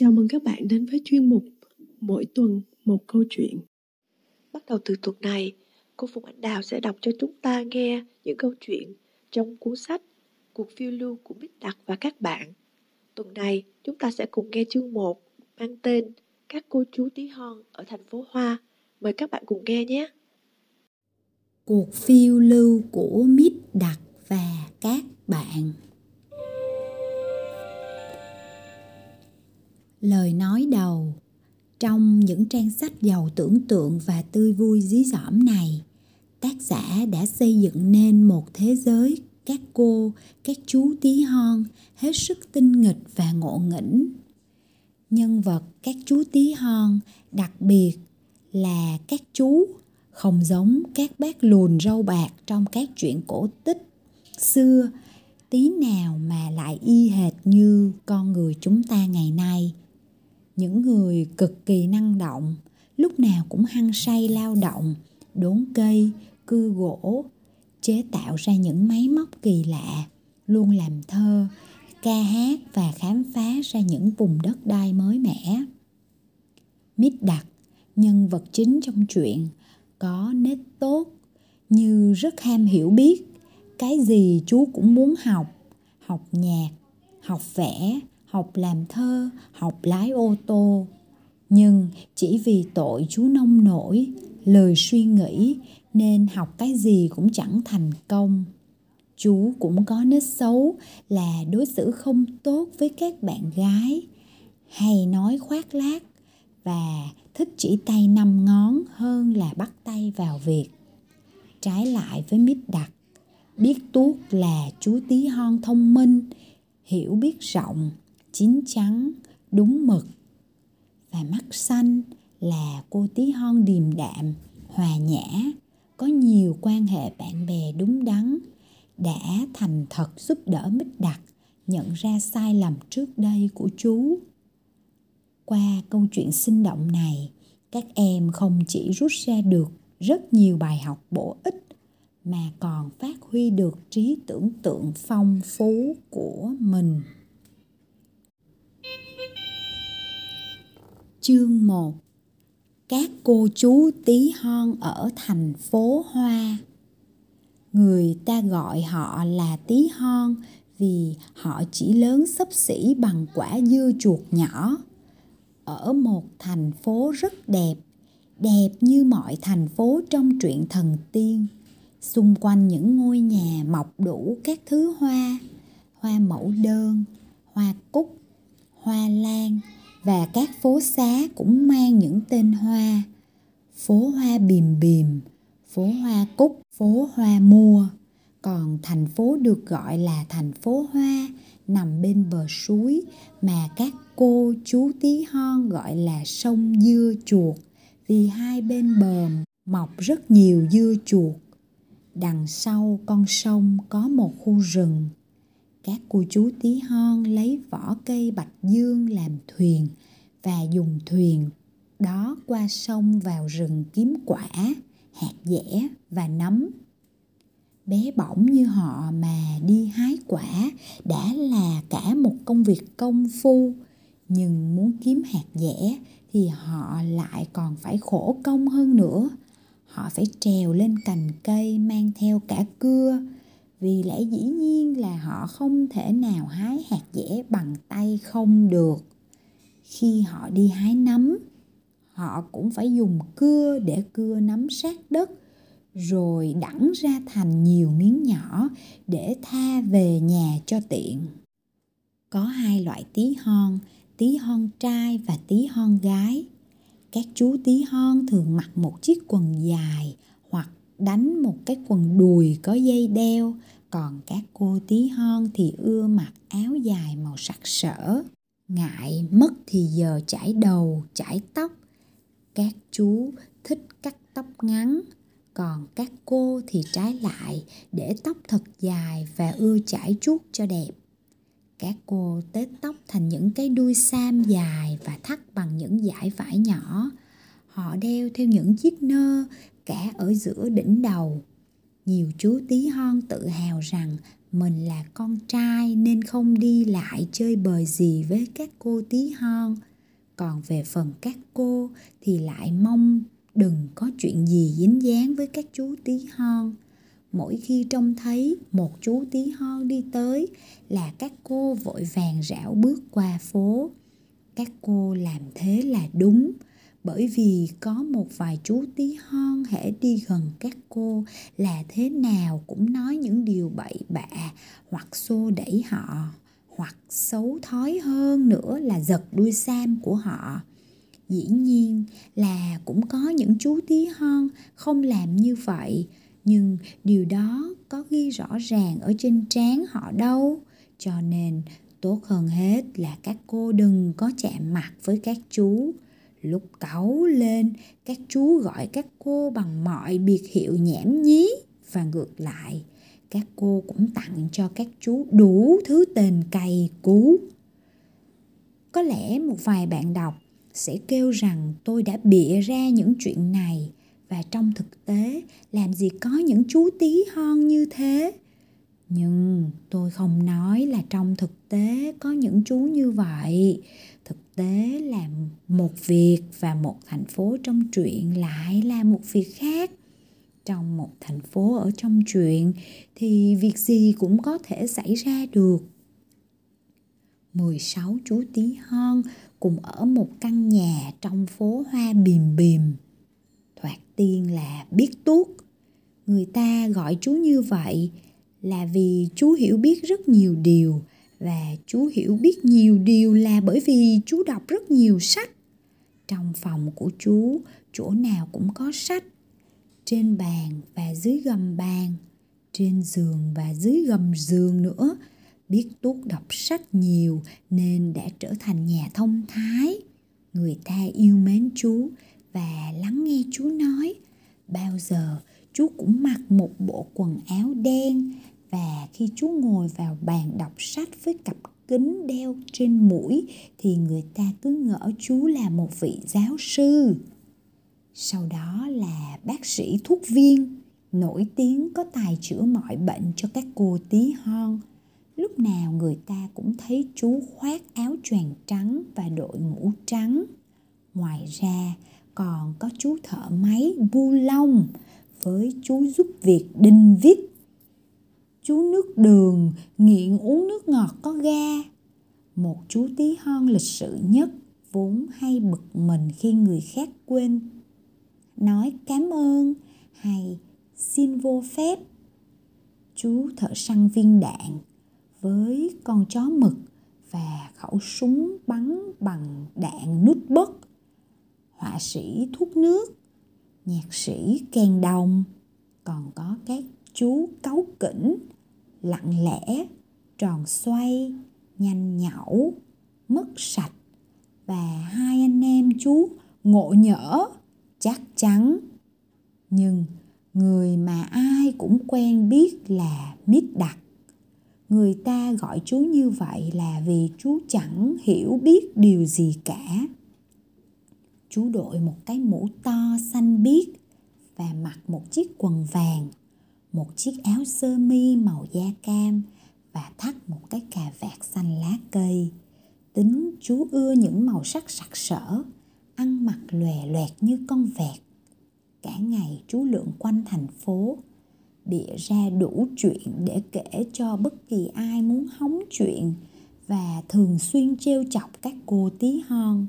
Chào mừng các bạn đến với chuyên mục Mỗi tuần một câu chuyện. Bắt đầu từ tuần này, cô Phùng Anh Đào sẽ đọc cho chúng ta nghe những câu chuyện trong cuốn sách Cuộc phiêu lưu của Bích Đặc và các bạn. Tuần này, chúng ta sẽ cùng nghe chương 1 mang tên Các cô chú tí hon ở thành phố Hoa. Mời các bạn cùng nghe nhé. Cuộc phiêu lưu của Mít Đặc và các bạn lời nói đầu. Trong những trang sách giàu tưởng tượng và tươi vui dí dỏm này, tác giả đã xây dựng nên một thế giới các cô, các chú tí hon hết sức tinh nghịch và ngộ nghĩnh. Nhân vật các chú tí hon đặc biệt là các chú không giống các bác lùn râu bạc trong các chuyện cổ tích xưa, tí nào mà lại y hệt như con người chúng ta ngày nay những người cực kỳ năng động, lúc nào cũng hăng say lao động, đốn cây cưa gỗ, chế tạo ra những máy móc kỳ lạ, luôn làm thơ, ca hát và khám phá ra những vùng đất đai mới mẻ. Mít đặc, nhân vật chính trong chuyện, có nết tốt như rất ham hiểu biết, cái gì chú cũng muốn học học nhạc, học vẽ học làm thơ, học lái ô tô. Nhưng chỉ vì tội chú nông nổi, lời suy nghĩ nên học cái gì cũng chẳng thành công. Chú cũng có nết xấu là đối xử không tốt với các bạn gái. Hay nói khoác lác và thích chỉ tay năm ngón hơn là bắt tay vào việc. Trái lại với mít đặc, biết tuốt là chú tí hon thông minh, hiểu biết rộng chín chắn đúng mực. Và mắt xanh là cô tí hon điềm đạm, hòa nhã, có nhiều quan hệ bạn bè đúng đắn, đã thành thật giúp đỡ mít đặc nhận ra sai lầm trước đây của chú. Qua câu chuyện sinh động này, các em không chỉ rút ra được rất nhiều bài học bổ ích, mà còn phát huy được trí tưởng tượng phong phú của mình. Chương 1 Các cô chú tí hon ở thành phố Hoa Người ta gọi họ là tí hon vì họ chỉ lớn xấp xỉ bằng quả dưa chuột nhỏ. Ở một thành phố rất đẹp, đẹp như mọi thành phố trong truyện thần tiên. Xung quanh những ngôi nhà mọc đủ các thứ hoa, hoa mẫu đơn, hoa cúc, hoa lan, và các phố xá cũng mang những tên hoa. Phố hoa bìm bìm, phố hoa cúc, phố hoa mua. Còn thành phố được gọi là thành phố hoa nằm bên bờ suối mà các cô chú tí hon gọi là sông dưa chuột, vì hai bên bờ mọc rất nhiều dưa chuột. Đằng sau con sông có một khu rừng các cô chú tí hon lấy vỏ cây bạch dương làm thuyền và dùng thuyền đó qua sông vào rừng kiếm quả, hạt dẻ và nấm. Bé bỏng như họ mà đi hái quả đã là cả một công việc công phu, nhưng muốn kiếm hạt dẻ thì họ lại còn phải khổ công hơn nữa. Họ phải trèo lên cành cây mang theo cả cưa vì lẽ dĩ nhiên là họ không thể nào hái hạt dẻ bằng tay không được. Khi họ đi hái nấm, họ cũng phải dùng cưa để cưa nấm sát đất, rồi đẳng ra thành nhiều miếng nhỏ để tha về nhà cho tiện. Có hai loại tí hon tí hon trai và tí hon gái. Các chú tí hon thường mặc một chiếc quần dài đánh một cái quần đùi có dây đeo, còn các cô tí hon thì ưa mặc áo dài màu sặc sỡ. Ngại mất thì giờ chải đầu, chải tóc. Các chú thích cắt tóc ngắn, còn các cô thì trái lại, để tóc thật dài và ưa chải chuốt cho đẹp. Các cô tết tóc thành những cái đuôi sam dài và thắt bằng những dải vải nhỏ. Họ đeo theo những chiếc nơ cả ở giữa đỉnh đầu. Nhiều chú tí hon tự hào rằng mình là con trai nên không đi lại chơi bời gì với các cô tí hon. Còn về phần các cô thì lại mong đừng có chuyện gì dính dáng với các chú tí hon. Mỗi khi trông thấy một chú tí hon đi tới là các cô vội vàng rảo bước qua phố. Các cô làm thế là đúng bởi vì có một vài chú tí hon hễ đi gần các cô là thế nào cũng nói những điều bậy bạ hoặc xô đẩy họ, hoặc xấu thói hơn nữa là giật đuôi sam của họ. Dĩ nhiên là cũng có những chú tí hon không làm như vậy, nhưng điều đó có ghi rõ ràng ở trên trán họ đâu. Cho nên tốt hơn hết là các cô đừng có chạm mặt với các chú lúc cáu lên, các chú gọi các cô bằng mọi biệt hiệu nhảm nhí và ngược lại. Các cô cũng tặng cho các chú đủ thứ tên cày cú. Có lẽ một vài bạn đọc sẽ kêu rằng tôi đã bịa ra những chuyện này. Và trong thực tế, làm gì có những chú tí hon như thế? Nhưng tôi không nói là trong thực tế có những chú như vậy. Thực tế là một việc và một thành phố trong truyện lại là một việc khác. Trong một thành phố ở trong truyện thì việc gì cũng có thể xảy ra được. 16 chú tí hon cùng ở một căn nhà trong phố hoa bìm bìm. Thoạt tiên là biết tuốt. Người ta gọi chú như vậy là vì chú hiểu biết rất nhiều điều và chú hiểu biết nhiều điều là bởi vì chú đọc rất nhiều sách. Trong phòng của chú, chỗ nào cũng có sách. Trên bàn và dưới gầm bàn, trên giường và dưới gầm giường nữa. Biết tuốt đọc sách nhiều nên đã trở thành nhà thông thái. Người ta yêu mến chú và lắng nghe chú nói. Bao giờ chú cũng mặc một bộ quần áo đen và khi chú ngồi vào bàn đọc sách với cặp kính đeo trên mũi, thì người ta cứ ngỡ chú là một vị giáo sư. Sau đó là bác sĩ thuốc viên, nổi tiếng có tài chữa mọi bệnh cho các cô tí hon. Lúc nào người ta cũng thấy chú khoác áo choàng trắng và đội mũ trắng. Ngoài ra, còn có chú thợ máy bu lông với chú giúp việc đinh vít chú nước đường, nghiện uống nước ngọt có ga. Một chú tí hon lịch sự nhất, vốn hay bực mình khi người khác quên. Nói cảm ơn, hay xin vô phép. Chú thợ săn viên đạn, với con chó mực và khẩu súng bắn bằng đạn nút bất họa sĩ thuốc nước, nhạc sĩ kèn đồng. Còn có các chú cáu kỉnh lặng lẽ, tròn xoay, nhanh nhảu mất sạch. Và hai anh em chú ngộ nhỡ, chắc chắn. Nhưng người mà ai cũng quen biết là mít đặc. Người ta gọi chú như vậy là vì chú chẳng hiểu biết điều gì cả. Chú đội một cái mũ to xanh biếc và mặc một chiếc quần vàng một chiếc áo sơ mi màu da cam và thắt một cái cà vạt xanh lá cây. Tính chú ưa những màu sắc sặc sỡ, ăn mặc lòe loẹt như con vẹt. Cả ngày chú lượn quanh thành phố, bịa ra đủ chuyện để kể cho bất kỳ ai muốn hóng chuyện và thường xuyên trêu chọc các cô tí hon.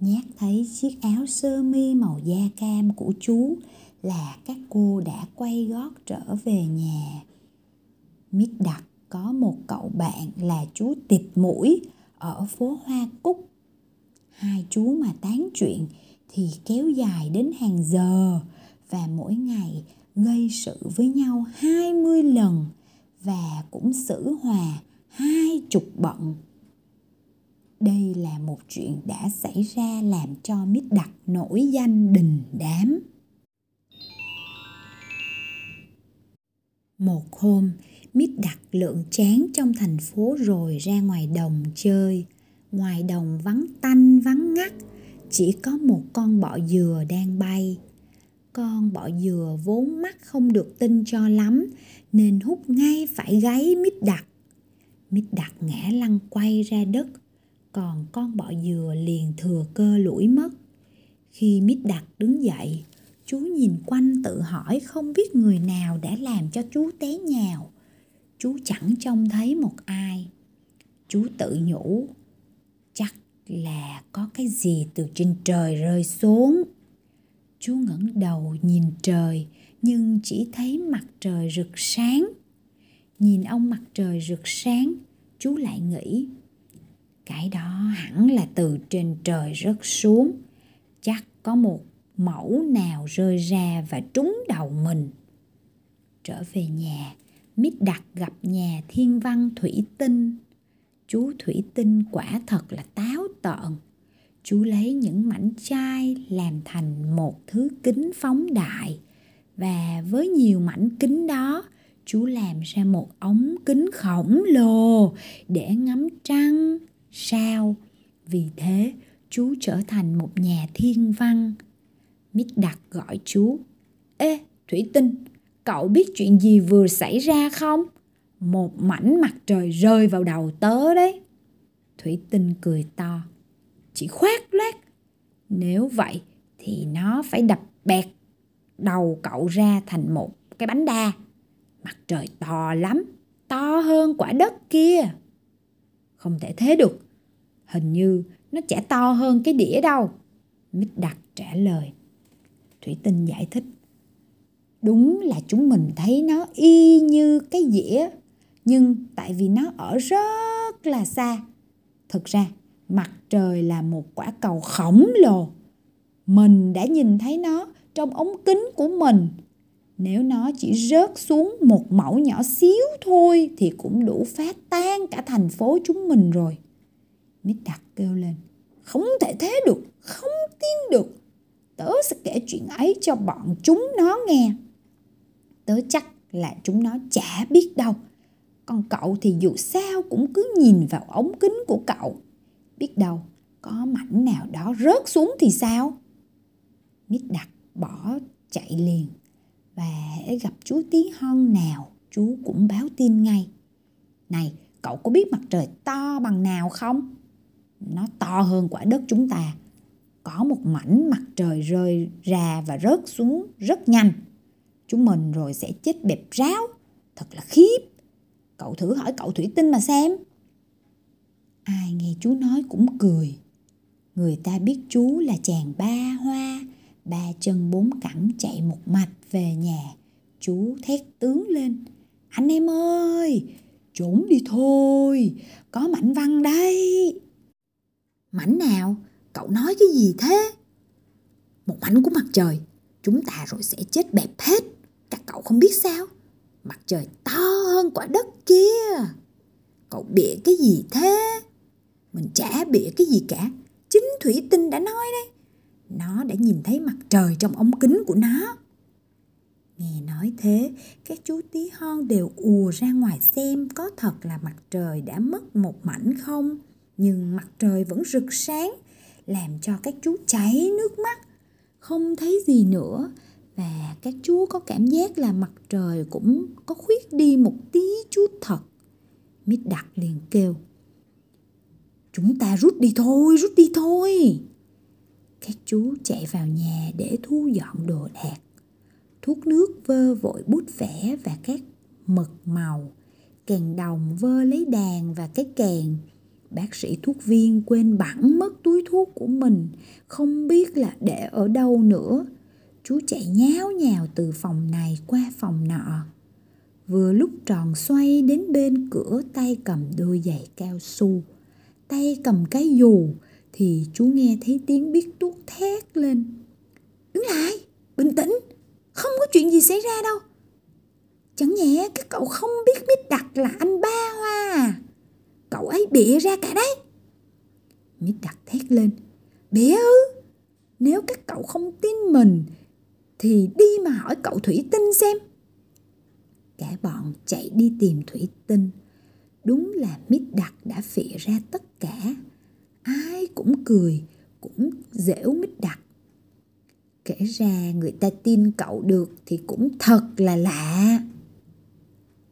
Nhát thấy chiếc áo sơ mi màu da cam của chú là các cô đã quay gót trở về nhà mít đặc có một cậu bạn là chú tịt mũi ở phố hoa cúc hai chú mà tán chuyện thì kéo dài đến hàng giờ và mỗi ngày gây sự với nhau 20 lần và cũng xử hòa hai chục bận. Đây là một chuyện đã xảy ra làm cho Mít Đặc nổi danh đình đám. Một hôm, Mít đặt lượn chén trong thành phố rồi ra ngoài đồng chơi. Ngoài đồng vắng tanh vắng ngắt, chỉ có một con bọ dừa đang bay con bọ dừa vốn mắt không được tin cho lắm nên hút ngay phải gáy mít đặt. mít đặt ngã lăn quay ra đất còn con bọ dừa liền thừa cơ lủi mất khi mít đặt đứng dậy chú nhìn quanh tự hỏi không biết người nào đã làm cho chú té nhào. Chú chẳng trông thấy một ai. Chú tự nhủ, chắc là có cái gì từ trên trời rơi xuống. Chú ngẩng đầu nhìn trời, nhưng chỉ thấy mặt trời rực sáng. Nhìn ông mặt trời rực sáng chú lại nghĩ, cái đó hẳn là từ trên trời rớt xuống. Chắc có một mẫu nào rơi ra và trúng đầu mình. Trở về nhà mít đặt gặp nhà thiên văn thủy tinh. Chú thủy tinh quả thật là táo tợn. Chú lấy những mảnh chai làm thành một thứ kính phóng đại. Và với nhiều mảnh kính đó, chú làm ra một ống kính khổng lồ để ngắm trăng, sao. Vì thế, chú trở thành một nhà thiên văn mít đặt gọi chú. Ê, thủy tinh, cậu biết chuyện gì vừa xảy ra không? Một mảnh mặt trời rơi vào đầu tớ đấy. Thủy tinh cười to. Chỉ khoát lát. nếu vậy thì nó phải đập bẹt đầu cậu ra thành một cái bánh đa. Mặt trời to lắm, to hơn quả đất kia. Không thể thế được. Hình như nó chả to hơn cái đĩa đâu. Mít đặt trả lời thủy tinh giải thích. Đúng là chúng mình thấy nó y như cái dĩa, nhưng tại vì nó ở rất là xa. Thực ra, mặt trời là một quả cầu khổng lồ. Mình đã nhìn thấy nó trong ống kính của mình. Nếu nó chỉ rớt xuống một mẫu nhỏ xíu thôi thì cũng đủ phá tan cả thành phố chúng mình rồi. Mít đặt kêu lên, không thể thế được, không tin được tớ sẽ kể chuyện ấy cho bọn chúng nó nghe. Tớ chắc là chúng nó chả biết đâu. Còn cậu thì dù sao cũng cứ nhìn vào ống kính của cậu. Biết đâu, có mảnh nào đó rớt xuống thì sao? Mít đặt bỏ chạy liền và hễ gặp chú tí hon nào, chú cũng báo tin ngay. Này, cậu có biết mặt trời to bằng nào không? Nó to hơn quả đất chúng ta có một mảnh mặt trời rơi ra và rớt xuống rất nhanh. Chúng mình rồi sẽ chết bẹp ráo. Thật là khiếp. Cậu thử hỏi cậu thủy tinh mà xem. Ai nghe chú nói cũng cười. Người ta biết chú là chàng ba hoa, ba chân bốn cẳng chạy một mạch về nhà. Chú thét tướng lên. Anh em ơi, trốn đi thôi. Có mảnh văn đây. Mảnh nào? Cậu nói cái gì thế? Một mảnh của mặt trời, chúng ta rồi sẽ chết bẹp hết. Các cậu không biết sao? Mặt trời to hơn quả đất kia. Cậu bịa cái gì thế? Mình chả bịa cái gì cả. Chính thủy tinh đã nói đấy. Nó đã nhìn thấy mặt trời trong ống kính của nó. Nghe nói thế, các chú tí hon đều ùa ra ngoài xem có thật là mặt trời đã mất một mảnh không. Nhưng mặt trời vẫn rực sáng làm cho các chú cháy nước mắt, không thấy gì nữa. Và các chú có cảm giác là mặt trời cũng có khuyết đi một tí chút thật. Mít đặt liền kêu, chúng ta rút đi thôi, rút đi thôi. Các chú chạy vào nhà để thu dọn đồ đạc. Thuốc nước vơ vội bút vẽ và các mực màu, kèn đồng vơ lấy đàn và cái kèn bác sĩ thuốc viên quên bẵng mất túi thuốc của mình. Không biết là để ở đâu nữa. Chú chạy nháo nhào từ phòng này qua phòng nọ. Vừa lúc tròn xoay đến bên cửa, tay cầm đôi giày cao su. Tay cầm cái dù, thì chú nghe thấy tiếng biết tuốt thét lên. Đứng lại, bình tĩnh, không có chuyện gì xảy ra đâu. Chẳng nhẽ các cậu không biết biết đặt là anh ba hoa à? Cậu ấy bịa ra cả đấy. Mít đặt thét lên. Bịa ư? Nếu các cậu không tin mình, thì đi mà hỏi cậu thủy tinh xem. Cả bọn chạy đi tìm thủy tinh. Đúng là mít đặt đã phịa ra tất cả. Ai cũng cười, cũng dễu mít đặt kể ra người ta tin cậu được thì cũng thật là lạ.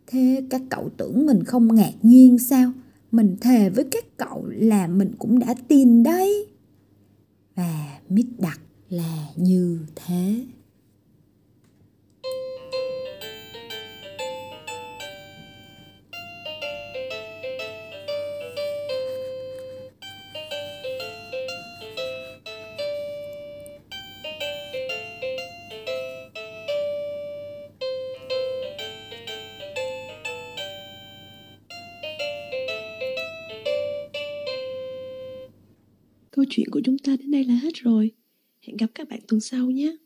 Thế các cậu tưởng mình không ngạc nhiên sao? Mình thề với các cậu là mình cũng đã tin đấy. Và mít đặt là như thế. Chuyện của chúng ta đến đây là hết rồi. Hẹn gặp các bạn tuần sau nhé.